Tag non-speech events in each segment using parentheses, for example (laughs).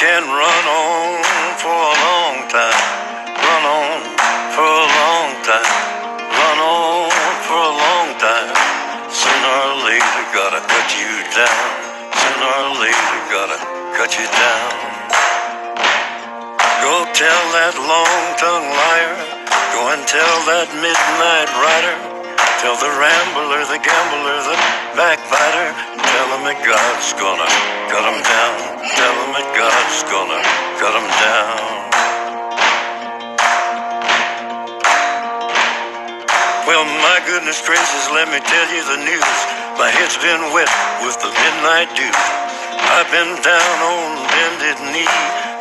can run on for a long time. Run on for a long time. Run on for a long time. Sooner or later, gotta cut you down. Sooner or later, gotta cut you down. Go tell that long-tongued liar. Go and tell that midnight rider. Tell the rambler, the gambler, the backbiter. Tell him that God's gonna cut him down. Tell him that God's gonna cut him down. Well, my goodness gracious, let me tell you the news. My head's been wet with the midnight dew. I've been down on bended knee,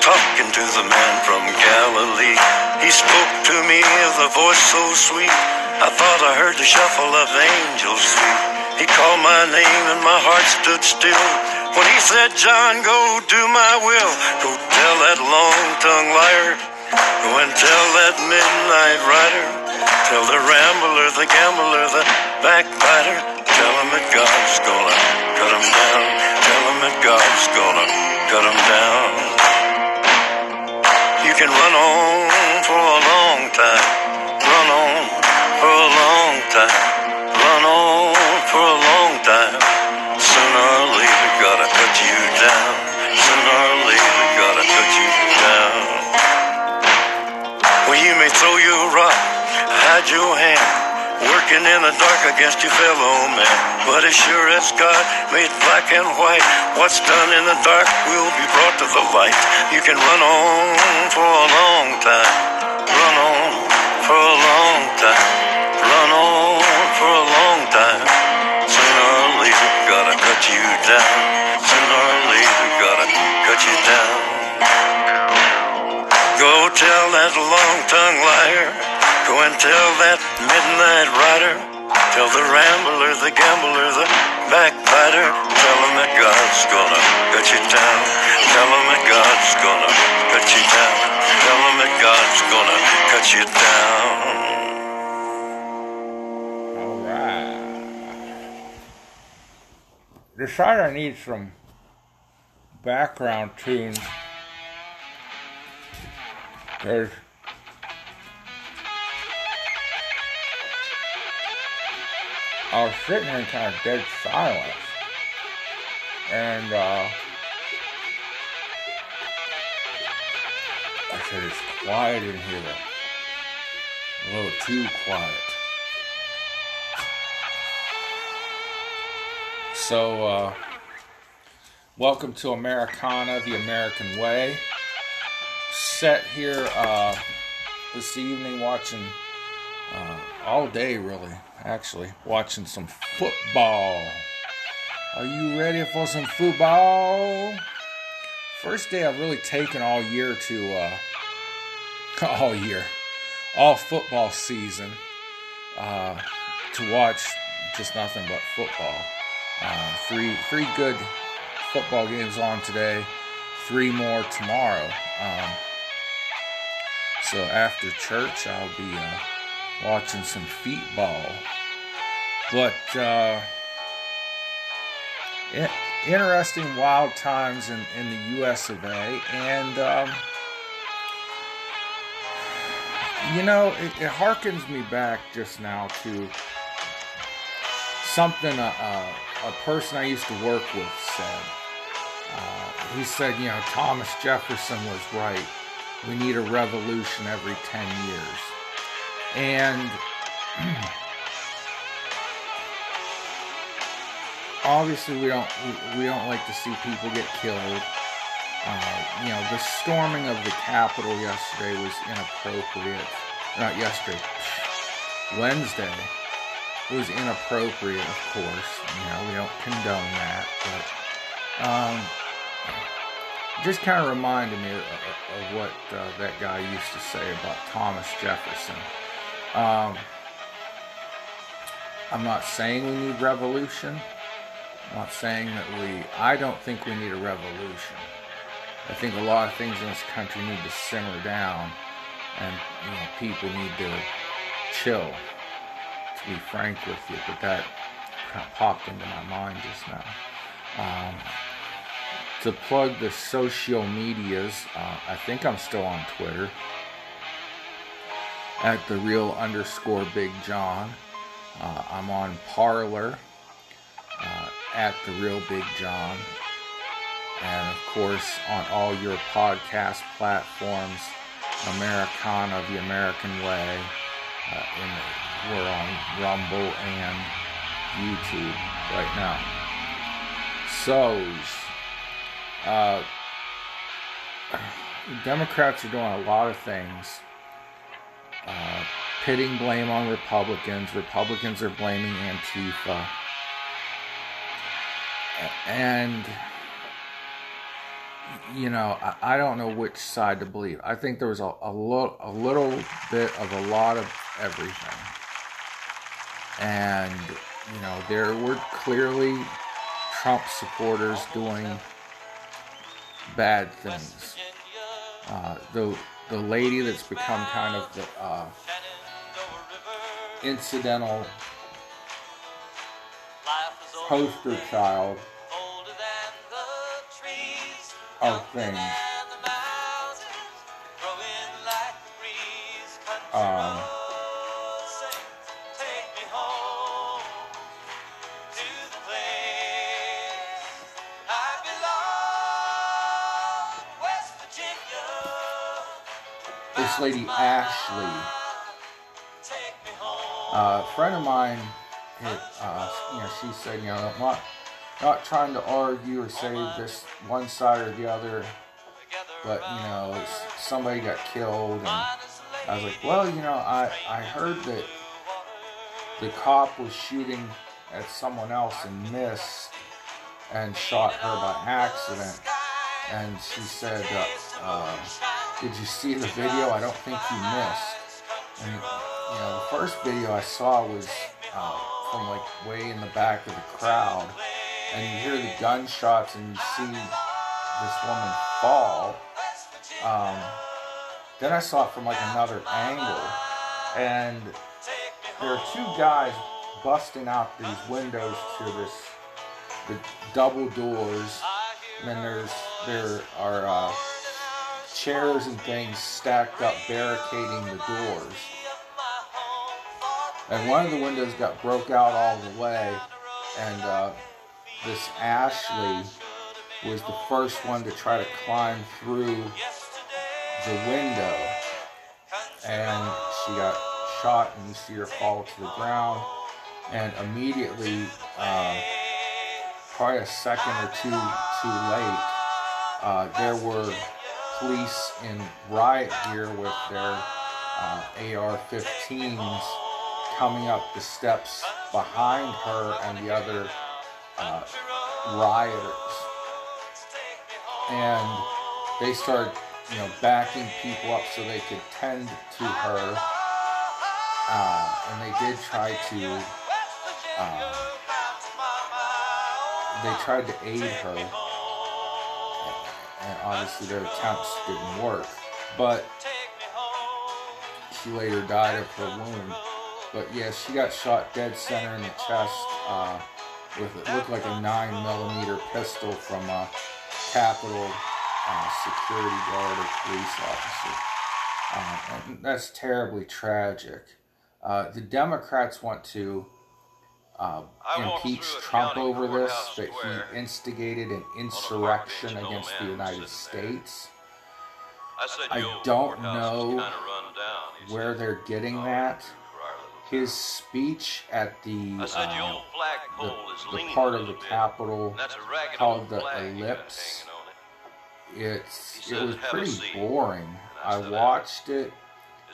talking to the man from Galilee. He spoke to me with a voice so sweet. I thought I heard the shuffle of angels' feet. He called my name and my heart stood still. When he said, John, go do my will. Go tell that long-tongued liar. Go and tell that midnight rider. Tell the rambler, the gambler, the backbiter. Tell him that God's gonna cut him down. Tell him that God's gonna cut him down. You can run on hand, working in the dark against your fellow man. But as sure as God made black and white, what's done in the dark will be brought to the light. You can run on for a long time, run on for a long time, tell that midnight rider. Tell the rambler, the gambler, the backbiter. Tell him that God's gonna cut you down. Tell him that God's gonna cut you down. Tell him that God's gonna cut you down. All right. Decided I need some background tunes. There's I was sitting in kind of dead silence. And uh I said it's quiet in here. A little too quiet. So, uh, welcome to Americana, the American way. Set here uh, this evening watching uh, all day, really, actually, watching some football. Are you ready for some football? First day I've really taken all year to, uh, (laughs) all year, all football season uh, to watch just nothing but football. Uh, three three good football games on today, three more tomorrow. Um, so after church, I'll be uh, watching some feet ball. But uh, interesting, wild times in, in the U.S. of A. And um, you know, it, it harkens me back just now to something a, a, a person I used to work with said. Uh, he said, you know, Thomas Jefferson was right. We need a revolution every 10 years. And obviously we don't we, don't like to see people get killed. Uh, you know, the storming of the Capitol yesterday was inappropriate. Not yesterday, Wednesday was inappropriate, of course. You know, we don't condone that, but um, just kind of reminded me of, of what uh, that guy used to say about Thomas Jefferson. Um, I'm not saying we need revolution. I'm not saying that we. I don't think we need a revolution. I think a lot of things in this country need to simmer down, and you know, people need to chill. To be frank with you, but that kind of popped into my mind just now. Um, to plug the social medias, uh, I think I'm still on Twitter at the real underscore Big John. Uh, I'm on Parler uh, at the real Big John, and of course on all your podcast platforms, Americana, the American Way. Uh, in, we're on Rumble and YouTube right now. So, uh, Democrats are doing a lot of things. Uh, pitting blame on Republicans. Republicans are blaming Antifa. And, you know, I, I don't know which side to believe. I think there was a, a, lo- a little bit of a lot of everything. And, you know, there were clearly Trump supporters doing bad things. Uh, the the lady that's become kind of the uh, incidental poster child of things. Um, lady Ashley, uh, a friend of mine, uh, you know, she said, you know, I'm not, not trying to argue or say this one side or the other, but you know, somebody got killed, and I was like, well, you know, I I heard that the cop was shooting at someone else and missed and shot her by accident, and she said. Uh, uh, did you see the video? I don't think you missed. And you know, the first video I saw was uh, from like way in the back of the crowd, and you hear the gunshots and you see this woman fall. Um, then I saw it from like another angle, and there are two guys busting out these windows to this the double doors, and then there's there are. Uh, chairs and things stacked up barricading the doors. And one of the windows got broke out all the way, and uh, this Ashley was the first one to try to climb through the window. And she got shot, and you see her fall to the ground. And immediately, uh, probably a second or two too late, uh, there were police in riot gear with their uh, AR-15s coming up the steps behind her and the other uh, rioters. And they start, you know, backing people up so they could tend to her. Uh, and they did try to, uh, they tried to aid her and obviously their attempts didn't work. But she later died of her wound. But yeah, she got shot dead center in the chest uh, with it looked like a nine millimeter pistol from a Capitol uh, security guard or police officer. Uh, and that's terribly tragic. Uh, the Democrats want to uh, impeach Trump over this, that he instigated an insurrection against the United States. I don't know where they're getting that. His speech at the, uh, the, the part of the Capitol called the Ellipse, it's, it was pretty boring. I watched it.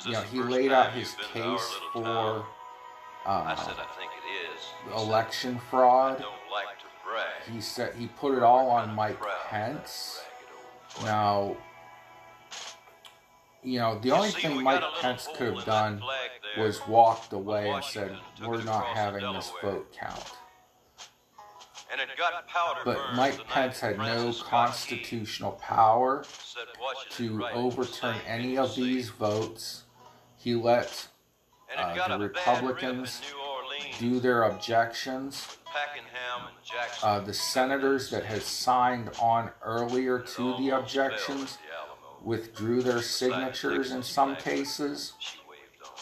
You know, he laid out his case for uh, election fraud. He said he put it all on Mike Pence. Now, you know, the only thing Mike Pence could have done was walked away and said, "We're not having this vote count." But Mike Pence had no constitutional power to overturn any of these votes. He let uh, the Republicans do their objections. Packenham and Jackson. Uh, the senators that had signed on earlier to the objections withdrew their signatures in some cases. She waved on them.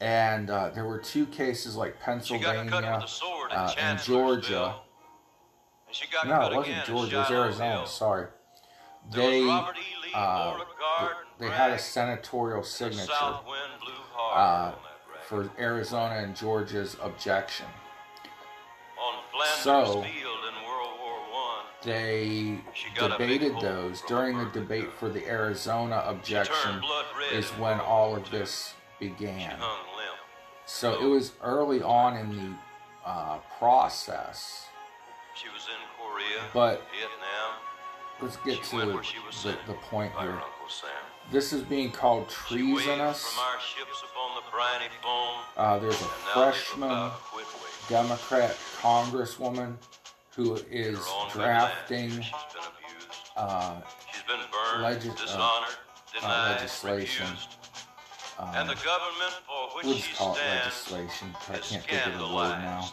And uh, there were two cases like She got cut with Pennsylvania a sword in uh, and Georgia. And she got No, it wasn't Georgia. It was Arizona. Sorry. They uh, they had a senatorial signature uh, hard on that Bragg. for Arizona and Georgia's objection. On So- Field in World War One, They She got a big debated those during the debate for the Arizona objection turned blood red is when all of this began. So it was early on in the uh, process. She was in Korea, But Vietnam. let's get to the, where she was the, point here. This is being called treasonous. from our ships upon the briny foam, Uh, there's a and now they've freshman about quit waving. Democrat congresswoman who is Her own good drafting land. She's been abused. uh, She's been burned, legis- uh, legislation. refused. uh, and the government for which she just call it stands legislation. I can't think of the word now.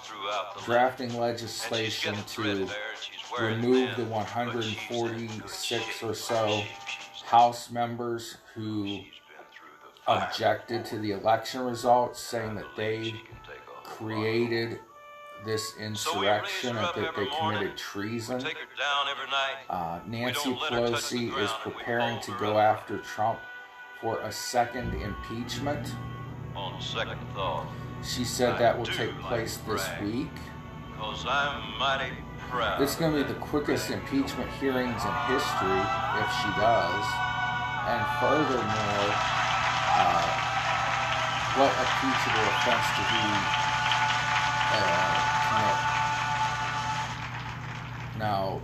Drafting legislation to threadbare, and she's wearing remove the but she's in good 146 or so House members who she's been through the fire. objected to the election results, saying that they She can take off the created this So we raise insurrection and that they committed treason. Take her down every night. Uh, Nancy don't let her touch the Pelosi is ground, and we preparing to go after Trump for a second impeachment. On second thought, She said that will take place this week. cause I'm mighty proud. Is going to be the quickest impeachment hearings in history if she does. And furthermore, uh, what impeachable offense did he uh, commit? Now,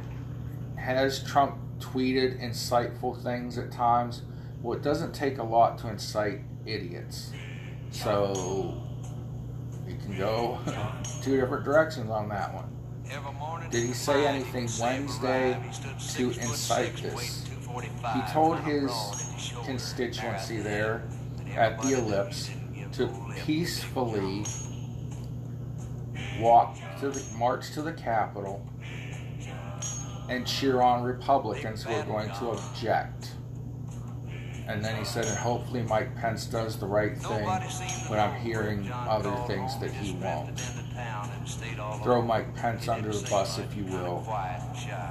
has Trump tweeted insightful things at times? Well, it doesn't take a lot to incite idiots. So, you can go (laughs) two different directions on that one. Did he say anything Wednesday to incite this? He told his constituency there at the ellipse to peacefully walk to the march to the Capitol and cheer on Republicans who are going to object. And then he said, and hopefully Mike Pence does the right thing, but I'm hearing other things that he won't. Throw Mike Pence under the bus, if you will.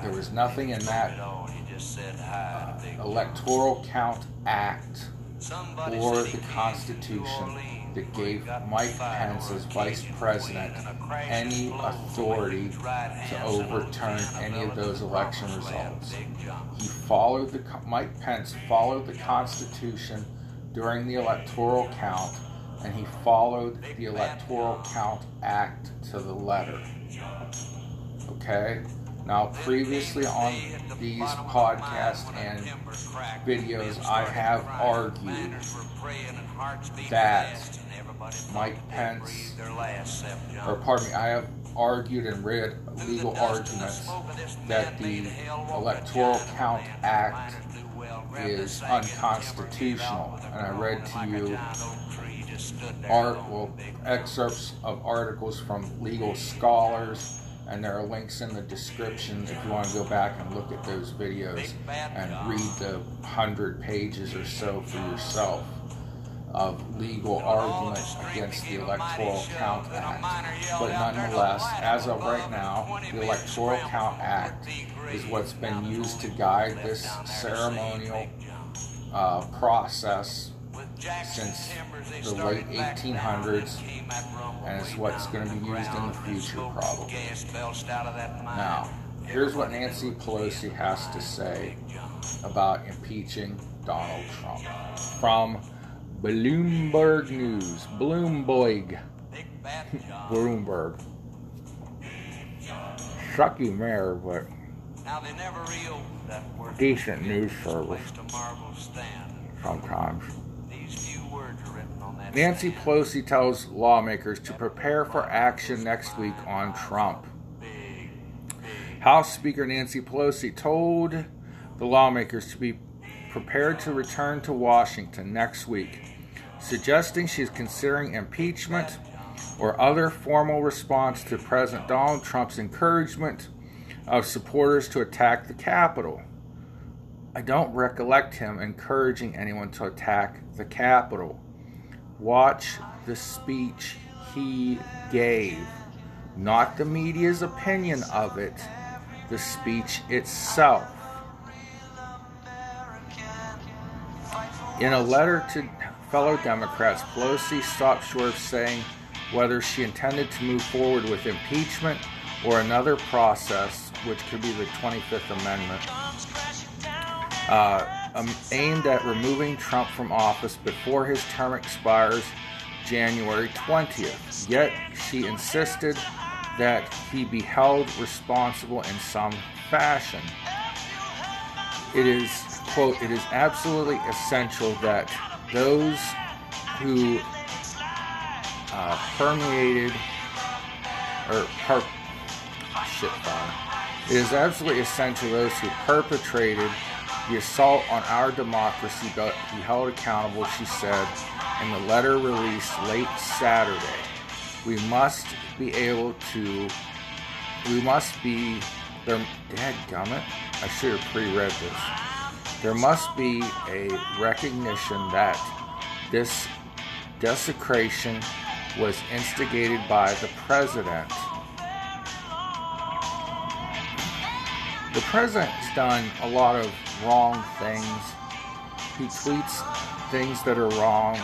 There was nothing in that uh, Electoral Count Act or the Constitution that gave Mike Pence as vice president any authority to overturn any of those election results. He followed the Mike Pence followed the Constitution during the electoral count, and he followed the Electoral Count Act to the letter. Okay. Now, previously on these podcasts and videos, I have argued that Mike Pence, or pardon me, I have argued and read legal arguments that the Electoral Count Act is unconstitutional. And I read to you art, well, excerpts of articles from legal scholars, and there are links in the description if you want to go back and look at those videos and read the hundred pages or so for yourself of legal argument against the Electoral Count Act. But nonetheless, as of right now, the Electoral Count Act is what's been used to guide this ceremonial uh, process since the late 1800s, and it's what's going to be used in the future, probably. Now, here's what Nancy Pelosi has to say about impeaching Donald Trump from Bloomberg News. Bloomberg. (laughs) Bloomberg. Sucky mayor, but Now they never reopened that decent news service Left a marble stand. sometimes. Nancy. Pelosi tells lawmakers to prepare for action next week on Trump. House Speaker Nancy Pelosi told the lawmakers to be prepared to return to Washington next week, suggesting she's considering impeachment or other formal response to President Donald Trump's encouragement of supporters to attack the Capitol. I don't recollect him encouraging anyone to attack the Capitol. Watch the speech he gave, not the media's opinion of it, the speech itself. In a letter to fellow Democrats, Pelosi stopped short of saying whether she intended to move forward with impeachment or another process, which could be the 25th Amendment, uh, aimed at removing Trump from office before his term expires January 20th. Yet she insisted that he be held responsible in some fashion. It is, quote, it is absolutely essential that those who uh, permeated or per, shit fire. It is absolutely essential those who perpetrated the assault on our democracy be held accountable, she said in the letter released late Saturday. We must be able to, we must be, there, dad gummit, I should have pre-read this. There must be a recognition that this desecration was instigated by the president. The president's done a lot of wrong things. He tweets things that are wrong.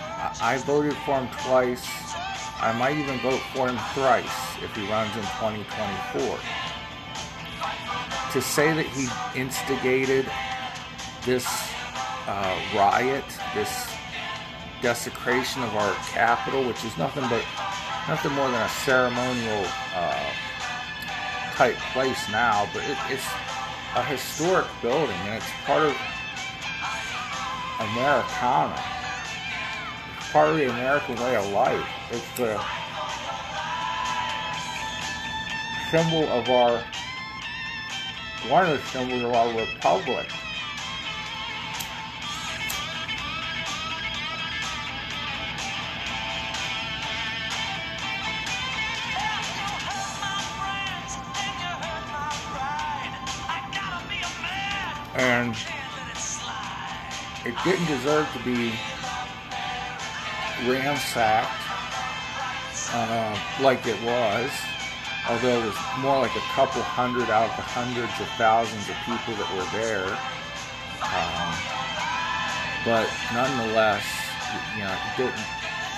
I voted for him twice. I might even vote for him thrice if he runs in 2024. To say that he instigated this uh, riot, this desecration of our capital, which is nothing but nothing more than a ceremonial uh, type place now, but it, it's a historic building and it's part of Americana. It's part of the American way of life. It's the symbol of our, one of the symbols of our republic. And it didn't deserve to be ransacked uh, like it was, although it was more like a couple hundred out of the hundreds of thousands of people that were there. Um, but nonetheless, you know, it didn't,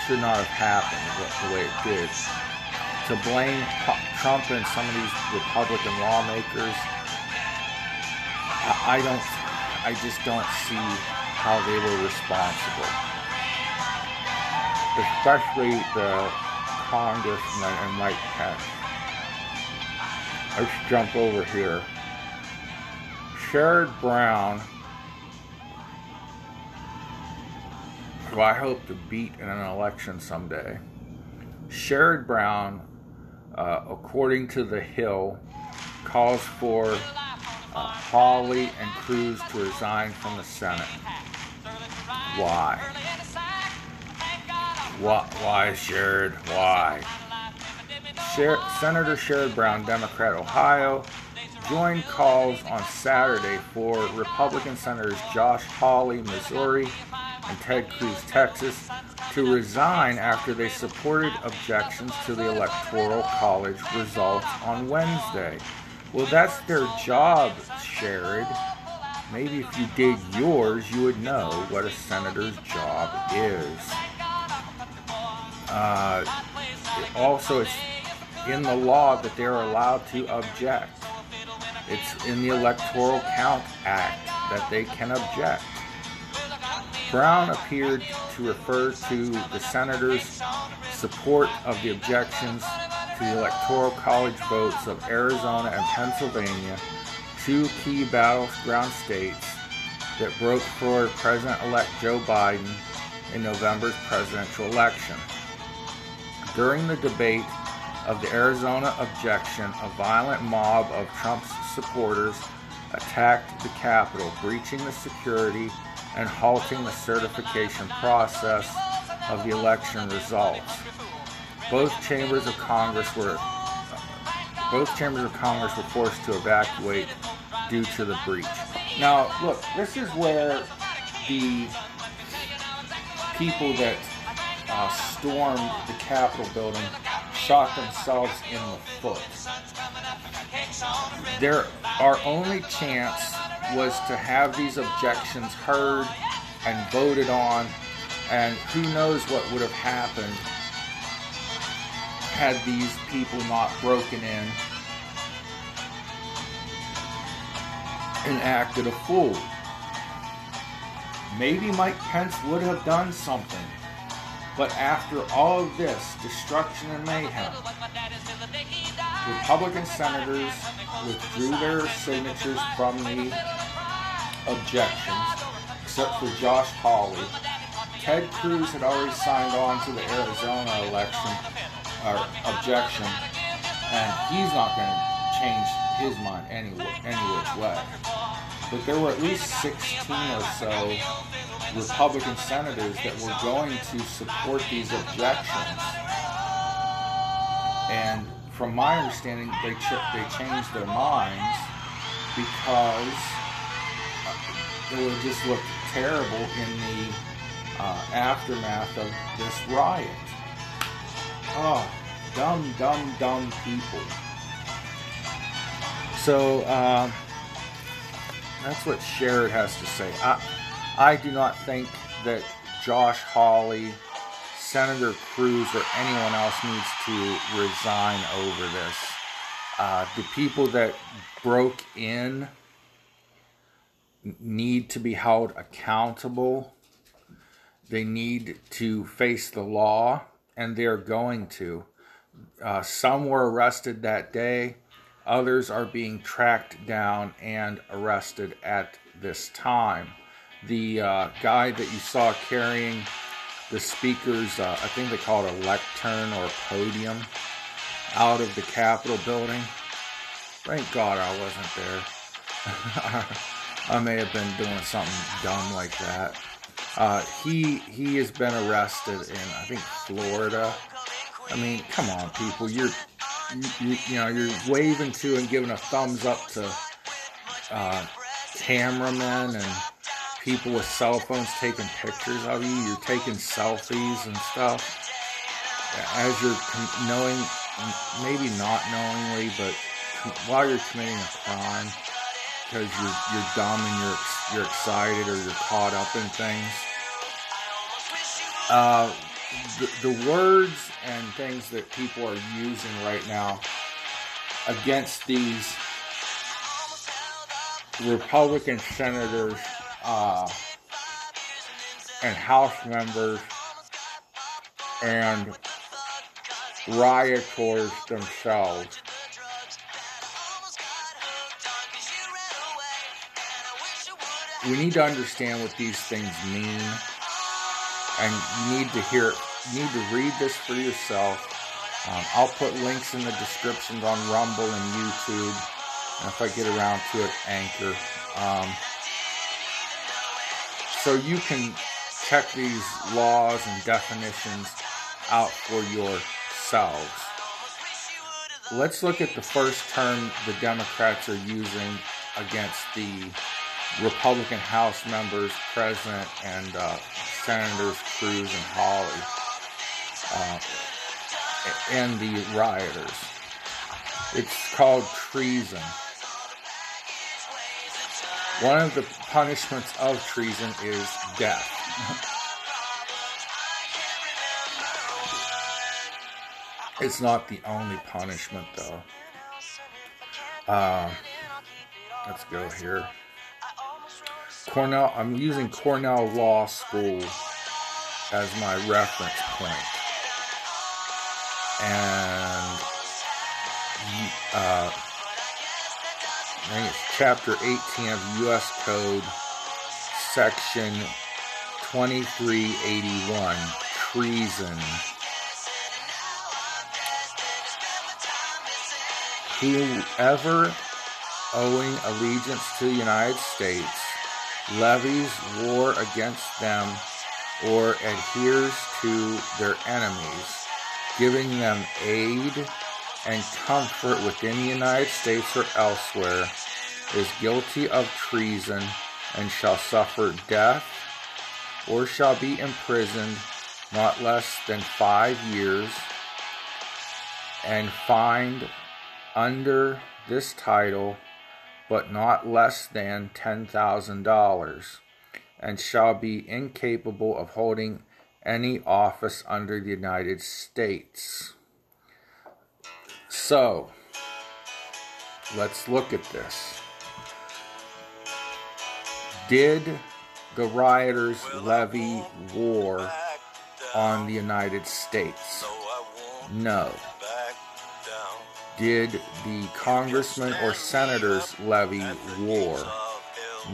should not have happened the way it did. To blame Trump and some of these Republican lawmakers I don't, I just don't see how they were responsible. Especially the congressman and Mike Pence. Let's jump over here. Sherrod Brown, who I hope to beat in an election someday. Sherrod Brown, uh, according to The Hill, calls for uh, Hawley and Cruz to resign from the Senate. Why? What? Why, Sherrod? Why? Sher- Senator Sherrod Brown, Democrat, Ohio, joined calls on Saturday for Republican Senators Josh Hawley, Missouri, and Ted Cruz, Texas, to resign after they supported objections to the Electoral College results on Wednesday. Well, that's their job, Sherrod. Maybe if you did yours, you would know what a senator's job is. Uh, also, it's in the law that they're allowed to object. It's in the Electoral Count Act that they can object. Brown appeared to refer to the senators' support of the objections to the Electoral College votes of Arizona and Pennsylvania, two key battleground states that broke for President-elect Joe Biden in November's presidential election. During the debate of the Arizona objection, a violent mob of Trump's supporters attacked the Capitol, breaching the security and halting the certification process of the election results. both chambers of Congress were both chambers of Congress were forced to evacuate due to the breach. Now, look, this is where the people that uh, stormed the Capitol building shot themselves in the foot. Their our only chance was to have these objections heard and voted on, and who knows what would have happened had these people not broken in and acted a fool. Maybe Mike Pence would have done something. But after all of this destruction and mayhem, Republican senators withdrew their signatures from the objections, except for Josh Hawley. Ted Cruz had already signed on to the Arizona election or objection, and he's not going to change his mind any any which way. But there were at least 16 or so Republican senators that were going to support these objections. And from my understanding, they ch- they changed their minds because uh, it would just look terrible in the uh, aftermath of this riot. Oh, dumb, dumb, dumb people. So uh, that's what Sherrod has to say. I, I do not think that Josh Hawley, Senator Cruz, or anyone else needs to resign over this. Uh, the people that broke in need to be held accountable. They need to face the law, and they're going to. Uh, some were arrested that day, others are being tracked down and arrested at this time. The uh, guy that you saw carrying the speaker's, uh, I think they call it a lectern or a podium, out of the Capitol building. Thank God I wasn't there. (laughs) I may have been doing something dumb like that. Uh, he he has been arrested in I think Florida. I mean, come on, people, you're you, you know you're waving to and giving a thumbs up to uh, cameramen and people with cell phones taking pictures of you. You're taking selfies and stuff as you're knowing, maybe not knowingly, but while you're committing a crime because you're you're dumb and you're you're excited or you're caught up in things. Uh, the, the words and things that people are using right now against these Republican senators uh, and House members and rioters themselves. We need to understand what these things mean, and you need to hear, you need to read this for yourself. Um, I'll put links in the descriptions on Rumble and YouTube, and if I get around to it, Anchor. Um, so you can check these laws and definitions out for yourselves. Let's look at the first term the Democrats are using against the Republican House members, President, and uh, Senators Cruz and Hawley, uh, and the rioters. It's called treason. One of the punishments of treason is death. it's not the only punishment, though. Uh, let's go here. Cornell, I'm using Cornell Law School as my reference point. And uh, chapter 18 of U.S. Code, section 2381, treason. Whoever owing allegiance to the United States levies war against them or adheres to their enemies giving them aid and comfort within the United States or elsewhere, is guilty of treason and shall suffer death or shall be imprisoned not less than five years and fined under this title but not less than $10,000 and shall be incapable of holding any office under the United States. So, let's look at this. Did the rioters levy war on the United States? No. Did the congressmen or senators levy war?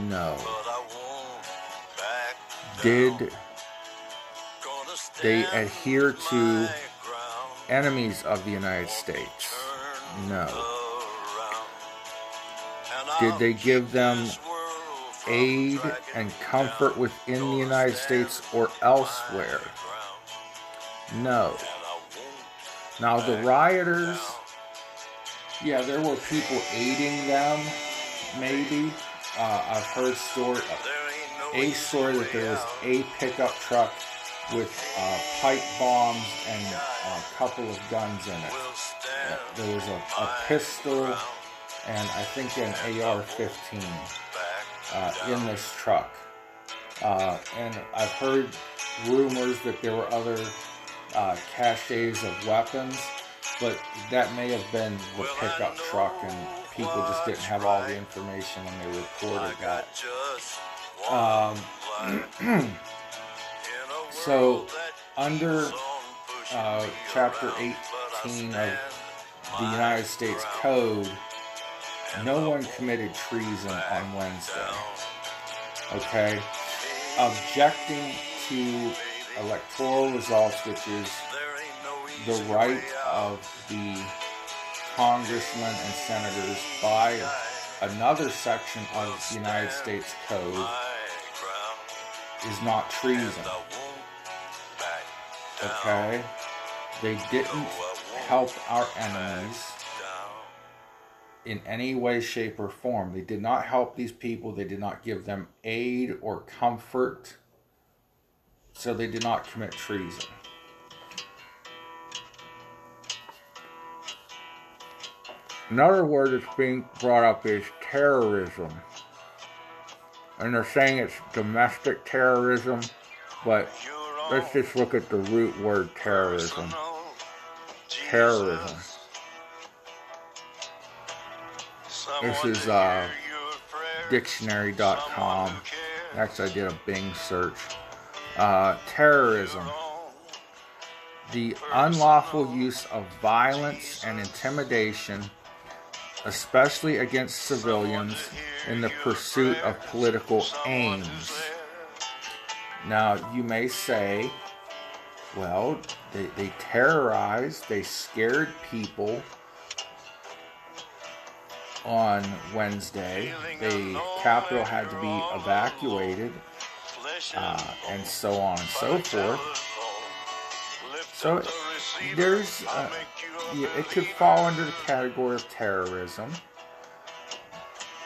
No. Did they adhere to enemies of the United States? No. Did they give them aid and comfort within the United States or elsewhere? No. Now, the rioters, yeah, there were people aiding them, maybe. Uh, I've heard story, a story that there was a pickup truck with uh, pipe bombs and a couple of guns in it. Uh, there was a, a, pistol and I think an AR-15 uh, in this truck. Uh, and I've heard rumors that there were other uh, caches of weapons, but that may have been the pickup truck, and people just didn't have all the information when they reported that. Um, (clears throat) so, under uh, Chapter 18 of the United States Code, no one committed treason on Wednesday. Okay? Objecting to electoral results, which is the right of the congressmen and senators by another section of the United States Code, is not treason. Okay? They didn't help our enemies in any way, shape, or form. They did not help these people. They did not give them aid or comfort. So they did not commit treason. Another word that's being brought up is terrorism. And they're saying it's domestic terrorism, but let's just look at the root word terrorism. Terrorism. This is uh, dictionary.com. Actually, I did a Bing search. Uh, terrorism. The unlawful use of violence and intimidation, especially against civilians, in the pursuit of political aims. Now, you may say, well, they, they terrorized, they scared people on Wednesday. The Capitol had to be evacuated, uh, and so on and so forth. So there's, uh, it could fall under the category of terrorism.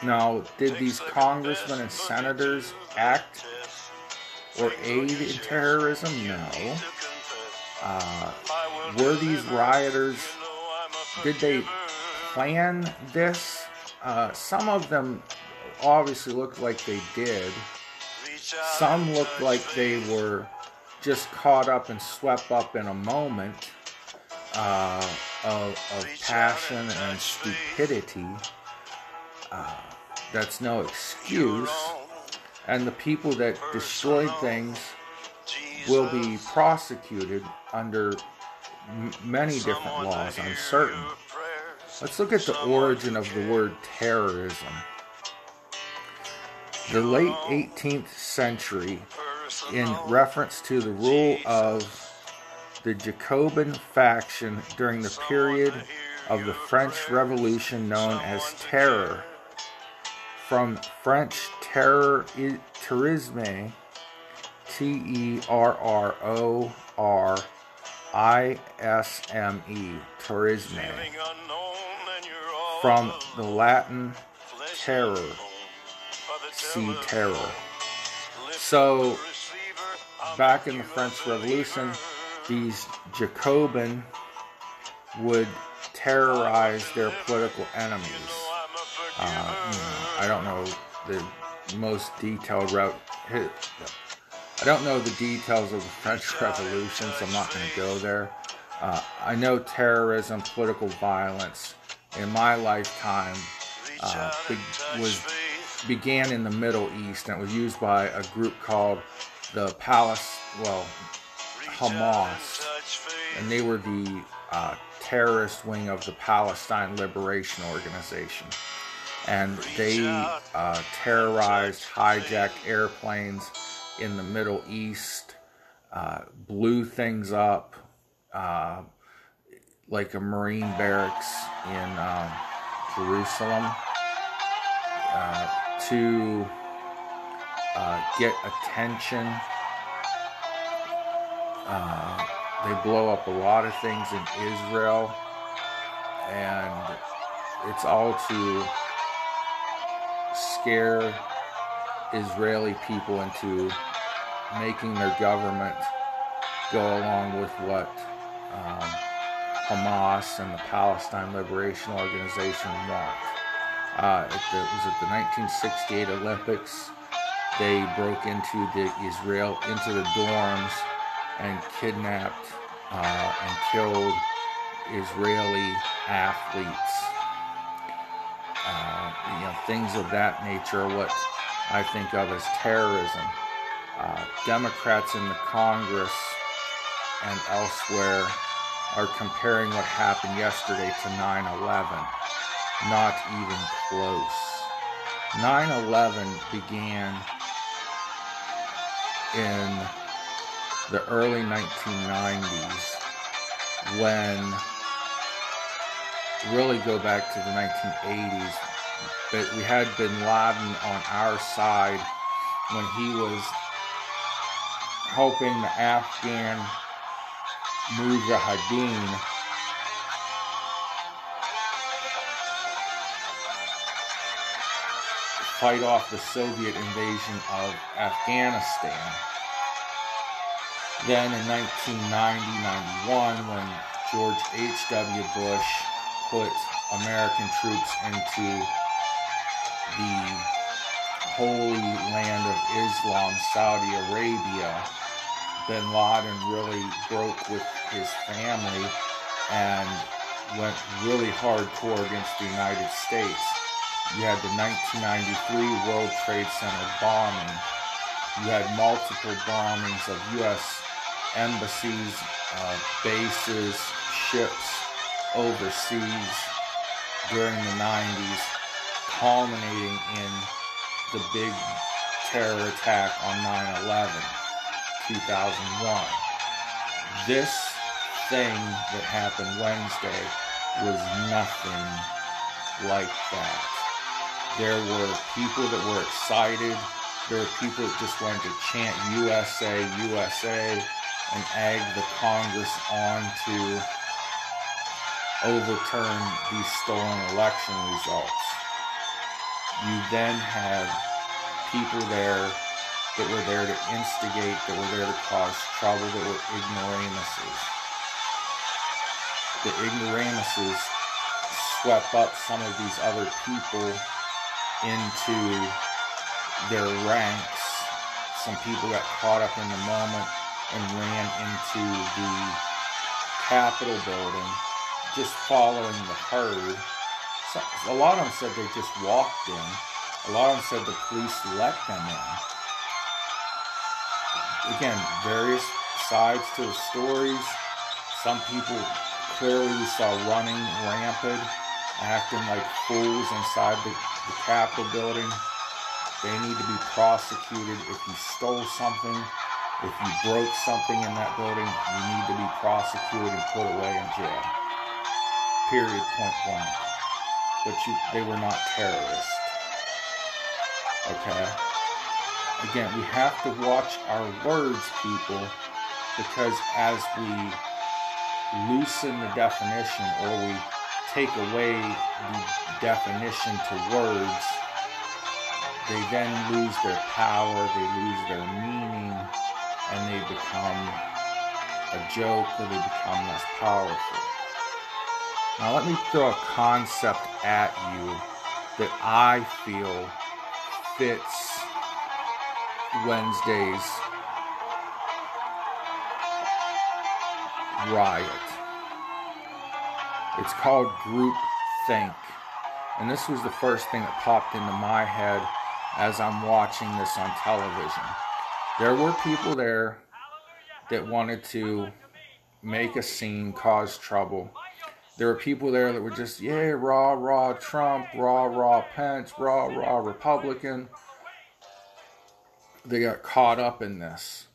Now, did these congressmen and senators act or aid in terrorism? No. Uh, were these rioters, did they plan this? Uh, some of them obviously looked like they did. Some looked like they were just caught up and swept up in a moment uh, of, of, passion and stupidity. Uh, that's no excuse. And the people that destroyed things will be prosecuted under m- many different laws, I'm certain. Let's look at the origin of the word terrorism. The late 18th century, in reference to the rule of the Jacobin faction during the period of the French Revolution known as Terror, from French terror, terrorisme, T E R R O R I S M E, Turisme, from the Latin terror, see terror. So, Back in the French Revolution, these Jacobin would terrorize their political enemies. Uh, you know, I don't know the most detailed route. I don't know the details of the French (laughs) Revolution, so I'm not going to go there. Uh, I know terrorism, political violence in my lifetime uh, was began in the Middle East and was used by a group called the Palace, well, Hamas, and and they were the uh, terrorist wing of the Palestine Liberation Organization. And they uh, terrorized, hijacked airplanes in the Middle East, uh, blew things up, uh, like a Marine barracks in um, Jerusalem, uh, to uh, get attention. Uh, they blow up a lot of things in Israel, and it's all to scare Israeli people into making their government go along with what um, Hamas and the Palestine Liberation Organization want. Uh, it was at the 1968 Olympics. They broke into the Israel into the dorms and kidnapped uh, and killed Israeli athletes. Uh, you know, things of that nature what I think of as terrorism. Uh, Democrats in the Congress and elsewhere are comparing what happened yesterday to 9 11. Not even close. 9 11 began in the early 1990s when really go back to the 1980s but we had bin Laden on our side when he was helping the Afghan Mujahideen fight off the Soviet invasion of Afghanistan. Then in 1990-91, when George H.W. Bush put American troops into the holy land of Islam, Saudi Arabia, bin Laden really broke with his family and went really hardcore against the United States. You had the 1993 World Trade Center bombing. You had multiple bombings of U.S. embassies, uh, bases, ships overseas during the 90s, culminating in the big terror attack on 9 11, 2001. This thing that happened Wednesday was nothing like that. There were people that were excited. There were people that just wanted to chant USA, USA, and egg the Congress on to overturn these stolen election results. You then have people there that were there to instigate, that were there to cause trouble, that were ignoramuses. The ignoramuses swept up some of these other people into their ranks. Some people got caught up in the moment and ran into the Capitol building, just following the herd. A lot of them said they just walked in. A lot of them said the police let them in. Again, various sides to the stories. Some people clearly we saw running rampant, acting like fools inside the, the Capitol building. They need to be prosecuted. If you stole something, if you broke something in that building, you need to be prosecuted and put away in jail. Period, point blank. But you, they were not terrorists. Okay? Again, we have to watch our words, people, because as we loosen the definition or we take away the definition to words, they then lose their power, they lose their meaning, and they become a joke or they become less powerful. Now, let me throw a concept at you that I feel fits Wednesday's riot. It's called group think. And this was the first thing that popped into my head as I'm watching this on television. There were people there that wanted to make a scene, cause trouble. There were people there that were just, yeah, raw, raw Trump, raw, raw Pence, raw, raw Republican. They got caught up in this.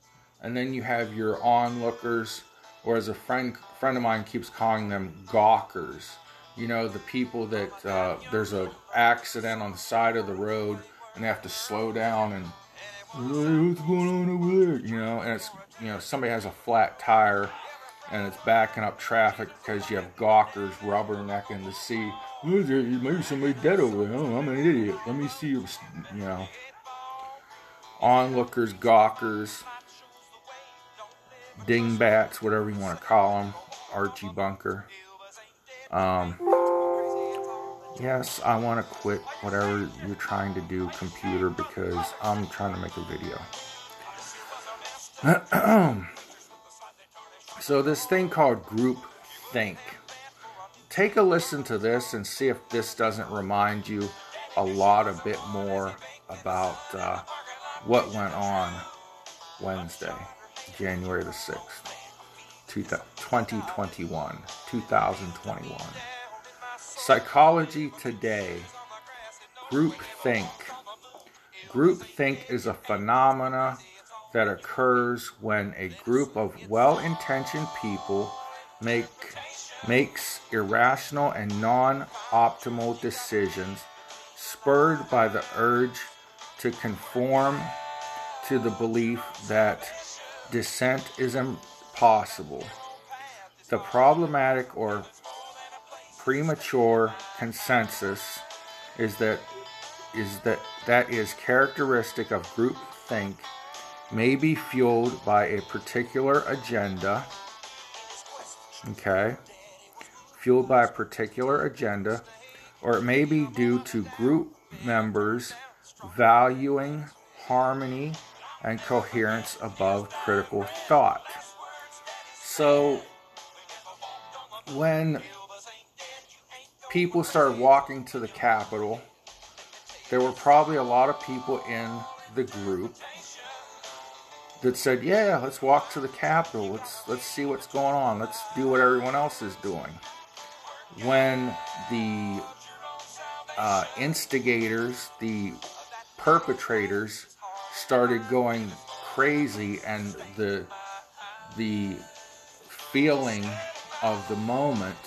And then you have your onlookers, or as a friend friend of mine keeps calling them gawkers. You know, the people that uh, there's a accident on the side of the road and they have to slow down and "Hey, what's going on over there? You know, and it's you know somebody has a flat tire and it's backing up traffic because you have gawkers rubbernecking to see "Oh, maybe somebody dead over there. Oh, I'm an idiot. Let me see you. You know, onlookers, gawkers, dingbats, whatever you want to call them. Archie Bunker. Um, yes, I want to quit whatever you're trying to do, computer, because I'm trying to make a video. (clears throat) so, this thing called group think. Take a listen to this and see if this doesn't remind you a lot, a bit more about uh, what went on Wednesday, January the 6th. 2021, 2021. Psychology Today, Group Think. Group think is a phenomena that occurs when a group of well-intentioned people make makes irrational and non-optimal decisions spurred by the urge to conform to the belief that dissent is impossible. The problematic or premature consensus is that is that that is characteristic of group think may be fueled by a particular agenda okay? Fueled by a particular agenda or it may be due to group members valuing harmony and coherence above critical thought. So when people started walking to the Capitol, there were probably a lot of people in the group that said, "Yeah, let's walk to the Capitol. Let's let's see what's going on. Let's do what everyone else is doing." When the uh, instigators, the perpetrators, started going crazy, and the the feeling of the moment,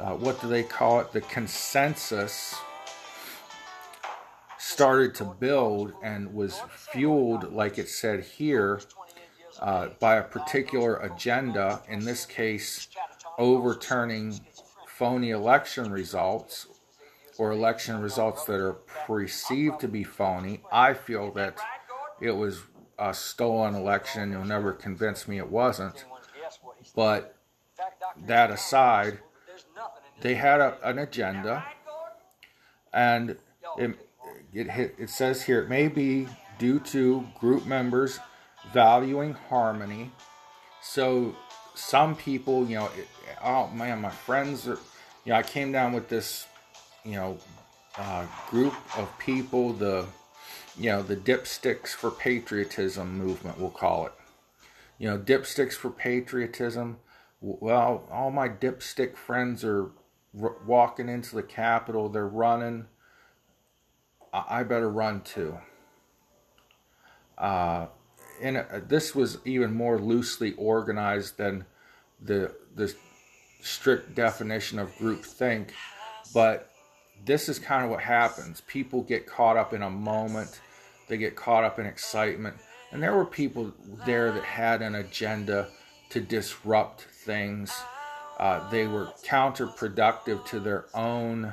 uh, what do they call it? The consensus started to build and was fueled, like it said here, uh, by a particular agenda, in this case, overturning phony election results or election results that are perceived to be phony. I feel that it was a stolen election. You'll never convince me it wasn't. But that aside, they had a, an agenda, and it, it, it says here it may be due to group members valuing harmony. So some people, you know, it, oh man, my friends are, you know, I came down with this, you know, uh, group of people, the, you know, the dipsticks for patriotism movement, we'll call it. You know, dipsticks for patriotism. Well, all my dipstick friends are r- walking into the Capitol. They're running. I, better run too. Uh, and uh, this was even more loosely organized than the the strict definition of group think, but this is kind of what happens. People get caught up in a moment. They get caught up in excitement. And there were people there that had an agenda to disrupt things. uh, they were counterproductive to their own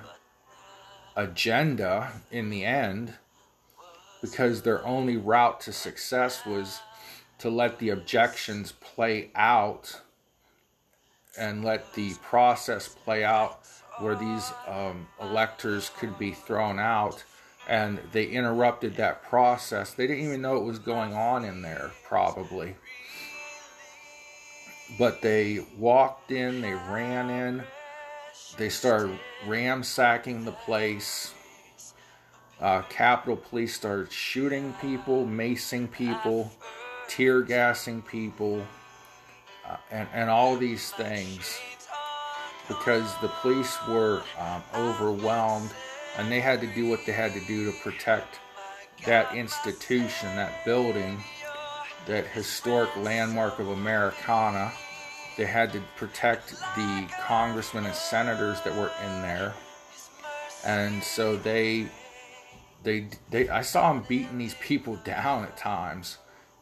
agenda in the end because their only route to success was to let the objections play out and let the process play out where these um, electors could be thrown out. And they interrupted that process. They didn't even know it was going on in there probably. But they walked in they ran in they started ransacking the place uh, capitol police started shooting people macing people tear gassing people uh, and, and all these things because the police were um, overwhelmed and they had to do what they had to do to protect that institution, that building, that historic landmark of Americana. They had to protect the congressmen and senators that were in there. And so they they they I saw them beating these people (laughs) down at times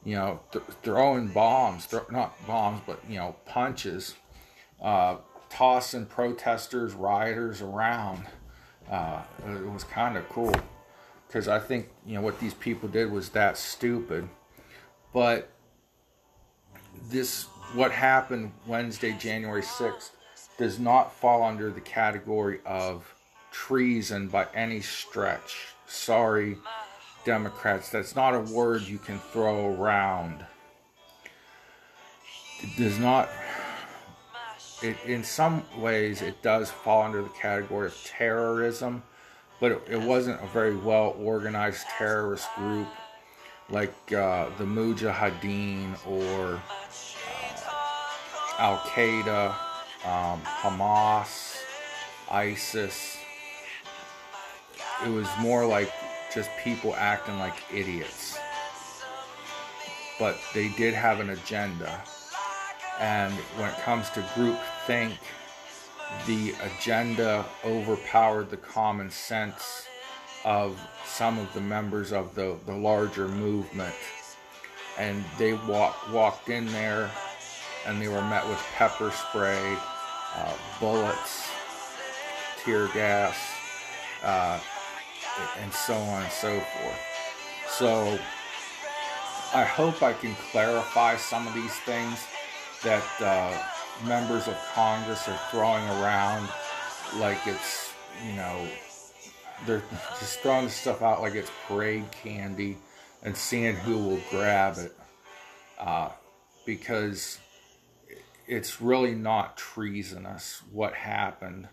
you know, th- throwing bombs, th- not bombs, but you know, punches, uh, tossing protesters, rioters around. Uh, it was kind of cool because I think you know what these people did was that stupid. But this, what happened Wednesday, January sixth, does not fall under the category of treason by any stretch. Sorry, Democrats. That's not a word you can throw around. It does not. It, in some ways, it does fall under the category of terrorism, but it, it wasn't a very well organized terrorist group like uh, the Mujahideen or Al Qaeda, um, Hamas, ISIS. It was more like just people acting like idiots. But they did have an agenda. And when it comes to group think, the agenda overpowered the common sense of some of the members of the, the larger movement. And they walk, walked in there and they were met with pepper spray, uh, bullets, tear gas, uh, and so on and so forth. So I hope I can clarify some of these things that uh, members of Congress are throwing around like it's, you know, they're just throwing stuff out like it's parade candy and seeing who will grab it. Uh, because it's really not treasonous what happened.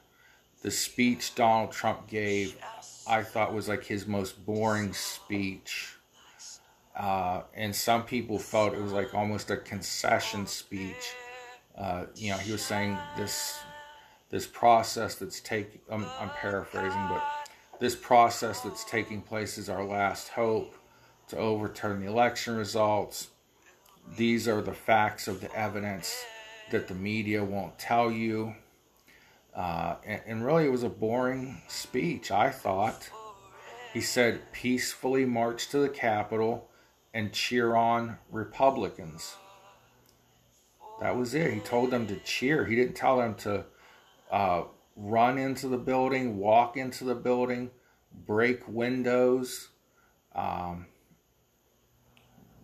The speech Donald Trump gave I thought was like his most boring speech. Uh, and some people felt it was like almost a concession speech. Uh, you know, he was saying this this process that's taking. I'm, I'm paraphrasing, but this process that's taking place is our last hope to overturn the election results. These are the facts of the evidence that the media won't tell you. Uh, and, and really, it was a boring speech, I thought. He said, peacefully march to the Capitol and cheer on Republicans. That was it. He told them to cheer. He didn't tell them to uh, run into the building, walk into the building, break windows. Um,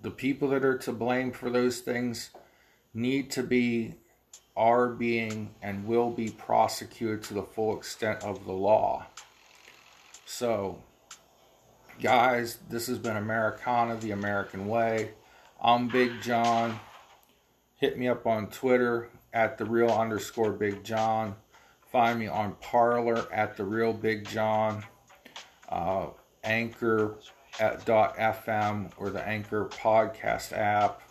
the people that are to blame for those things need to be are being and will be prosecuted to the full extent of the law. So, guys, this has been Americana, the American way. I'm Big John. Hit me up on Twitter at the real underscore Big John. Find me on Parler at the real Big John. Uh, Anchor at .fm or the Anchor podcast app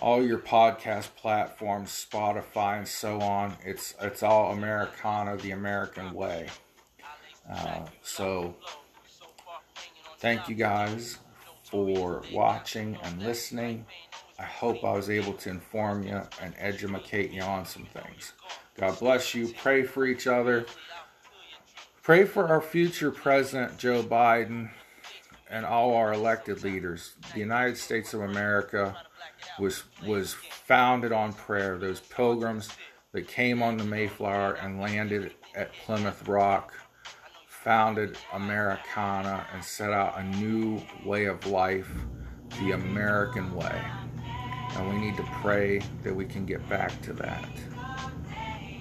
all your podcast platforms, Spotify, and so on. It's it's all Americana, the American way. Uh, so, thank you guys for watching and listening. I hope I was able to inform you and educate you on some things. God bless you. Pray for each other. Pray for our future President Joe Biden and all our elected leaders. The United States of America was was founded on prayer. Those pilgrims that came on the Mayflower and landed at Plymouth Rock, founded Americana, and set out a new way of life, the American way. And we need to pray that we can get back to that.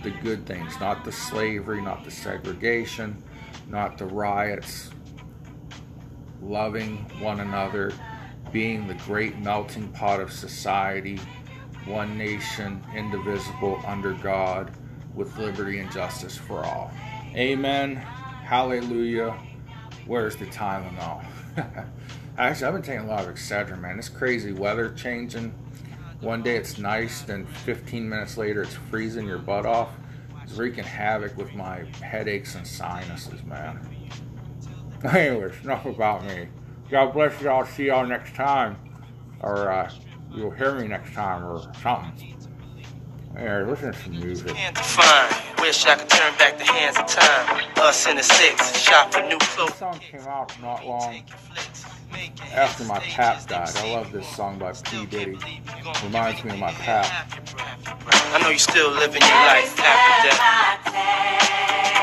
The good things, not the slavery, not the segregation, not the riots, loving one another, being the great melting pot of society, one nation, indivisible, under God, with liberty and justice for all. Amen. Hallelujah. Where's the Tylenol? (laughs) Actually, I've been taking a lot of Excedrin, man. It's crazy weather changing. One day it's nice, then 15 minutes later it's freezing your butt off. It's wreaking havoc with my headaches and sinuses, man. (laughs) Anyways, enough about me. God bless you all. See y'all next time. Or uh, you'll hear me next time or something. Hey, listen to some music. Fine. Wish I could turn back the hands of time. Us in the six, shop for new clothes. This song came out not long after my pap died. I love this song by P. Diddy. Reminds me of my pap. I know you still living your life after death.